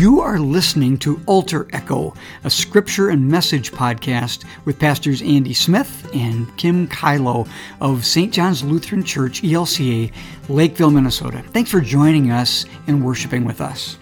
You are listening to Altar Echo, a scripture and message podcast with Pastors Andy Smith and Kim Kylo of St. John's Lutheran Church, ELCA, Lakeville, Minnesota. Thanks for joining us and worshiping with us.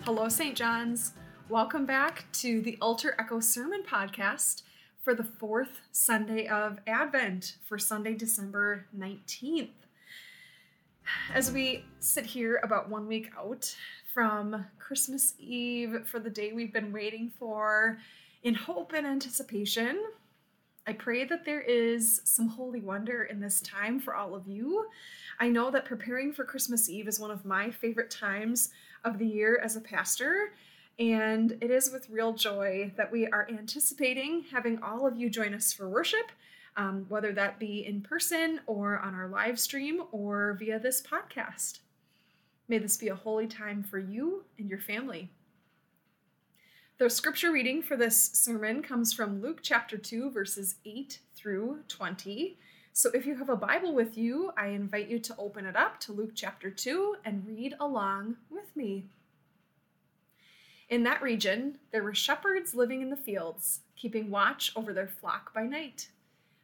Hello, St. John's. Welcome back to the Altar Echo Sermon Podcast for the fourth Sunday of Advent for Sunday, December 19th. As we sit here about one week out from Christmas Eve for the day we've been waiting for, in hope and anticipation, I pray that there is some holy wonder in this time for all of you. I know that preparing for Christmas Eve is one of my favorite times of the year as a pastor, and it is with real joy that we are anticipating having all of you join us for worship, um, whether that be in person or on our live stream or via this podcast. May this be a holy time for you and your family. The scripture reading for this sermon comes from Luke chapter 2, verses 8 through 20. So if you have a Bible with you, I invite you to open it up to Luke chapter 2 and read along with me. In that region, there were shepherds living in the fields, keeping watch over their flock by night.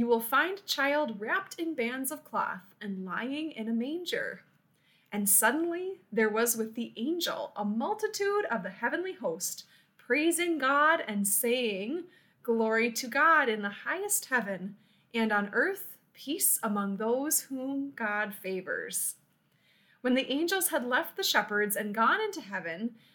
You will find child wrapped in bands of cloth and lying in a manger. And suddenly there was with the angel a multitude of the heavenly host, praising God and saying, Glory to God in the highest heaven, and on earth peace among those whom God favors. When the angels had left the shepherds and gone into heaven,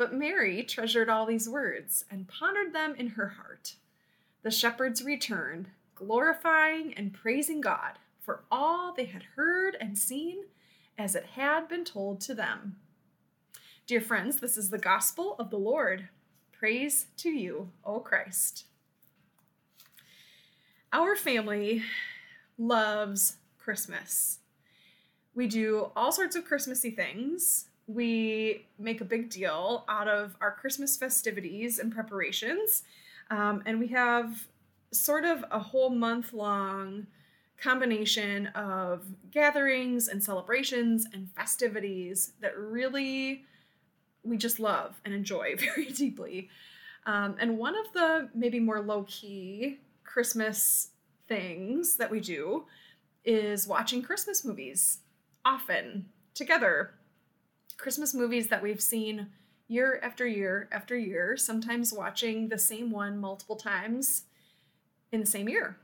But Mary treasured all these words and pondered them in her heart. The shepherds returned, glorifying and praising God for all they had heard and seen as it had been told to them. Dear friends, this is the gospel of the Lord. Praise to you, O Christ. Our family loves Christmas. We do all sorts of Christmassy things. We make a big deal out of our Christmas festivities and preparations. Um, and we have sort of a whole month long combination of gatherings and celebrations and festivities that really we just love and enjoy very deeply. Um, and one of the maybe more low key Christmas things that we do is watching Christmas movies often together. Christmas movies that we've seen year after year after year, sometimes watching the same one multiple times in the same year.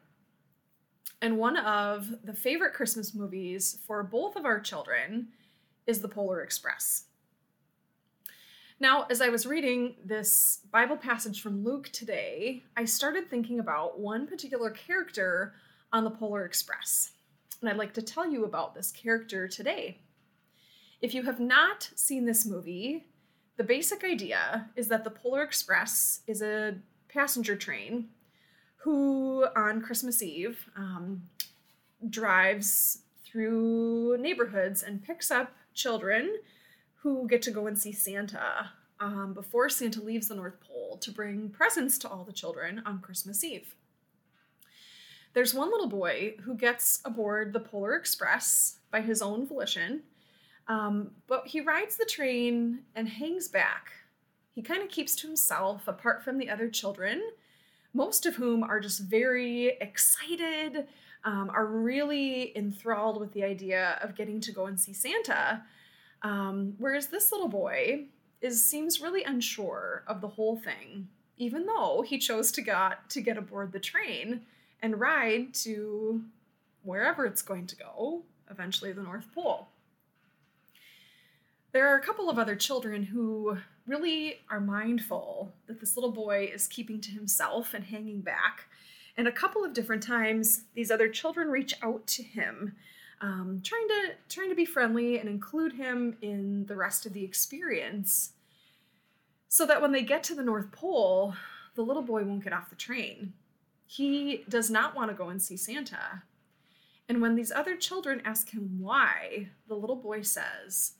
And one of the favorite Christmas movies for both of our children is The Polar Express. Now, as I was reading this Bible passage from Luke today, I started thinking about one particular character on the Polar Express. And I'd like to tell you about this character today. If you have not seen this movie, the basic idea is that the Polar Express is a passenger train who, on Christmas Eve, um, drives through neighborhoods and picks up children who get to go and see Santa um, before Santa leaves the North Pole to bring presents to all the children on Christmas Eve. There's one little boy who gets aboard the Polar Express by his own volition um, but he rides the train and hangs back. He kind of keeps to himself apart from the other children, most of whom are just very excited, um, are really enthralled with the idea of getting to go and see Santa. Um, whereas this little boy is seems really unsure of the whole thing. even though he chose to got to get aboard the train and ride to wherever it's going to go, eventually the North Pole. There are a couple of other children who really are mindful that this little boy is keeping to himself and hanging back. And a couple of different times, these other children reach out to him, um, trying to trying to be friendly and include him in the rest of the experience, so that when they get to the North Pole, the little boy won't get off the train. He does not want to go and see Santa. And when these other children ask him why, the little boy says,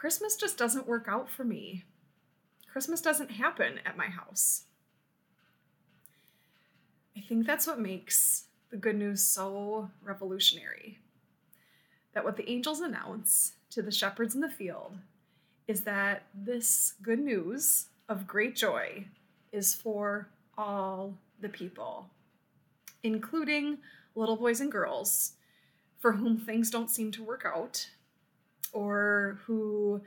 Christmas just doesn't work out for me. Christmas doesn't happen at my house. I think that's what makes the good news so revolutionary. That what the angels announce to the shepherds in the field is that this good news of great joy is for all the people, including little boys and girls for whom things don't seem to work out or who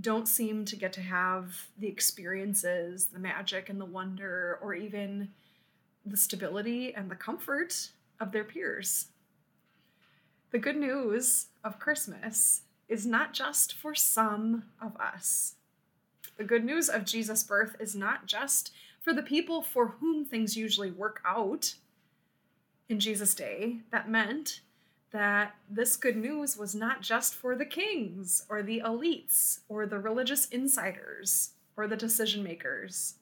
don't seem to get to have the experiences, the magic and the wonder, or even the stability and the comfort of their peers. The good news of Christmas is not just for some of us. The good news of Jesus' birth is not just for the people for whom things usually work out in Jesus' day. That meant that this good news was not just for the kings or the elites or the religious insiders or the decision makers.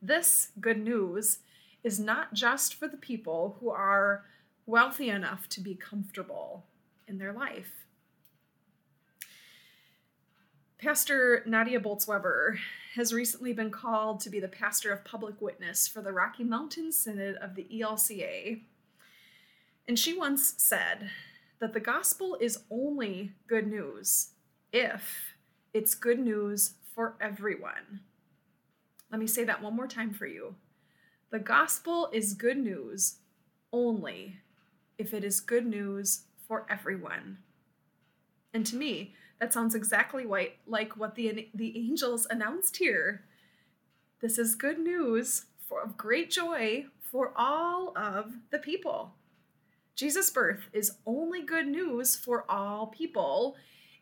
This good news is not just for the people who are wealthy enough to be comfortable in their life. Pastor Nadia Bolz-Weber has recently been called to be the pastor of public witness for the Rocky Mountain Synod of the ELCA. And she once said that the gospel is only good news if it's good news for everyone. Let me say that one more time for you. The gospel is good news only if it is good news for everyone. And to me, that sounds exactly like what the, the angels announced here. This is good news for, of great joy for all of the people. Jesus' birth is only good news for all people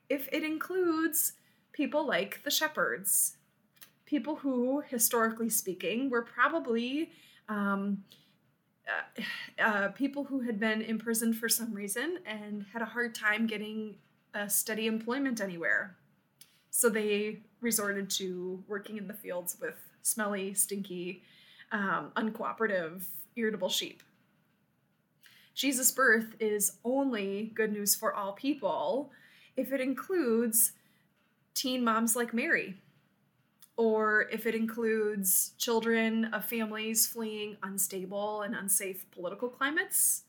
if it includes people like the shepherds, people who, historically speaking, were probably um, uh, uh, people who had been imprisoned for some reason and had a hard time getting a steady employment anywhere. So they resorted to working in the fields with smelly, stinky, um, uncooperative, irritable sheep. Jesus' birth is only good news for all people if it includes teen moms like Mary, or if it includes children of families fleeing unstable and unsafe political climates,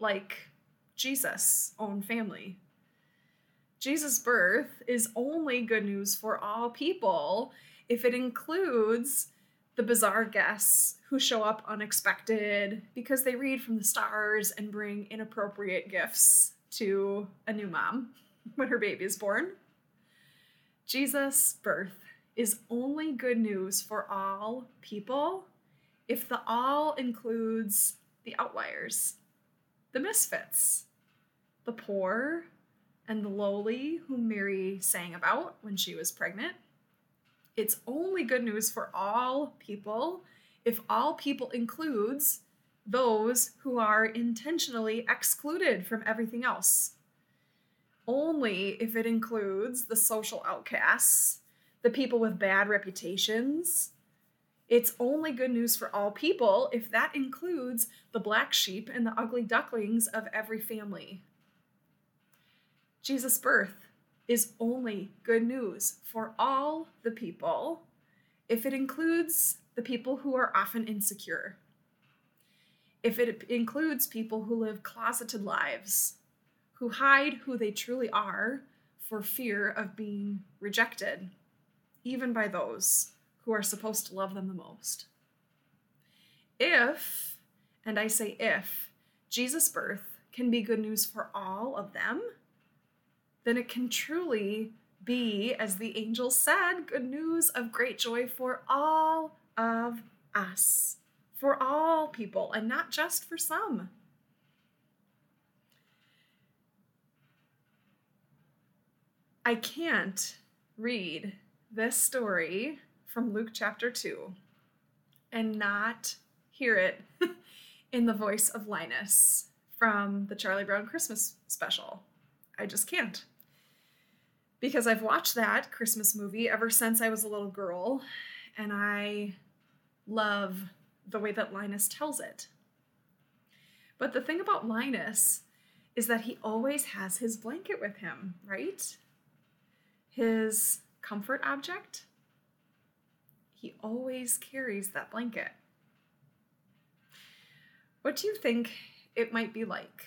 like Jesus' own family. Jesus' birth is only good news for all people if it includes the bizarre guests who show up unexpected because they read from the stars and bring inappropriate gifts to a new mom when her baby is born. Jesus' birth is only good news for all people if the all includes the outliers, the misfits, the poor, and the lowly whom Mary sang about when she was pregnant. It's only good news for all people if all people includes those who are intentionally excluded from everything else. Only if it includes the social outcasts, the people with bad reputations. It's only good news for all people if that includes the black sheep and the ugly ducklings of every family. Jesus' birth is only good news for all the people if it includes the people who are often insecure, if it includes people who live closeted lives, who hide who they truly are for fear of being rejected, even by those who are supposed to love them the most. If, and I say if, Jesus' birth can be good news for all of them, then it can truly be, as the angel said, good news of great joy for all of us, for all people, and not just for some. I can't read this story from Luke chapter 2 and not hear it in the voice of Linus from the Charlie Brown Christmas special. I just can't. Because I've watched that Christmas movie ever since I was a little girl, and I love the way that Linus tells it. But the thing about Linus is that he always has his blanket with him, right? His comfort object. He always carries that blanket. What do you think it might be like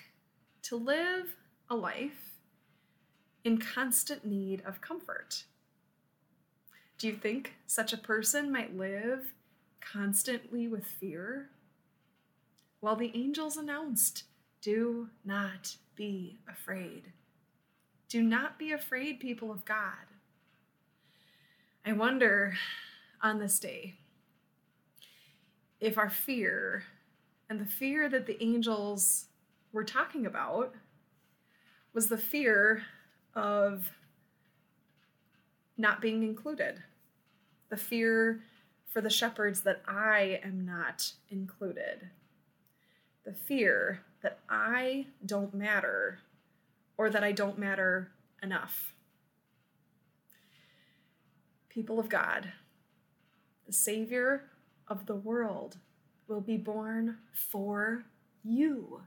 to live a life in constant need of comfort? Do you think such a person might live constantly with fear? Well, the angels announced, Do not be afraid. Do not be afraid, people of God. I wonder on this day if our fear and the fear that the angels were talking about was the fear of not being included, the fear for the shepherds that I am not included, the fear that I don't matter or that I don't matter enough. People of God, the Savior of the world will be born for you.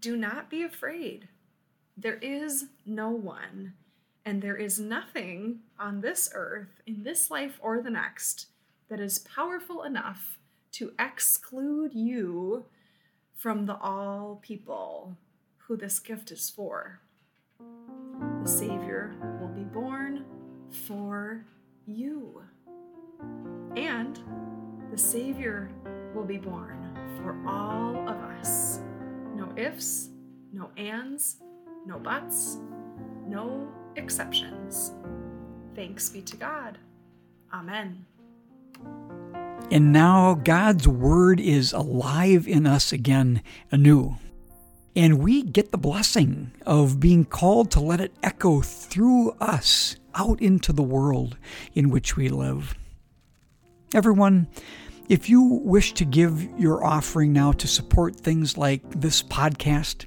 Do not be afraid. There is no one, and there is nothing on this earth, in this life or the next, that is powerful enough to exclude you from the all people who this gift is for. The Savior will be born for you. And the Savior will be born for all of us. No ifs, no ands, no buts, no exceptions. Thanks be to God. Amen. And now God's Word is alive in us again anew. And we get the blessing of being called to let it echo through us out into the world in which we live. Everyone, if you wish to give your offering now to support things like this podcast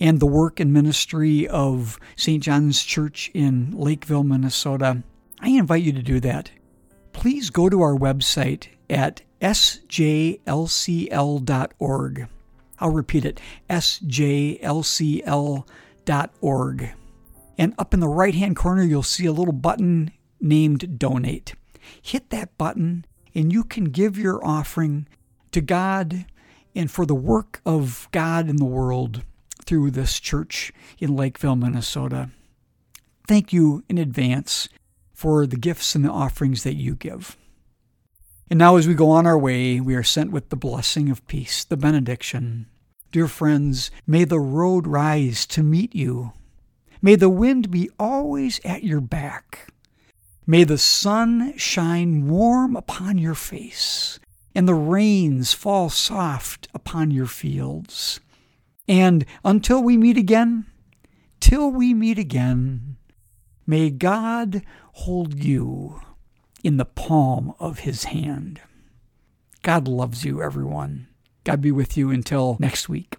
and the work and ministry of St. John's Church in Lakeville, Minnesota, I invite you to do that. Please go to our website at sjlcl.org. I'll repeat it sjlcl.org. And up in the right hand corner, you'll see a little button named Donate. Hit that button and you can give your offering to God and for the work of God in the world through this church in Lakeville, Minnesota. Thank you in advance for the gifts and the offerings that you give. And now, as we go on our way, we are sent with the blessing of peace, the benediction. Dear friends, may the road rise to meet you. May the wind be always at your back. May the sun shine warm upon your face, and the rains fall soft upon your fields. And until we meet again, till we meet again, may God hold you in the palm of his hand. God loves you, everyone. God be with you until next week.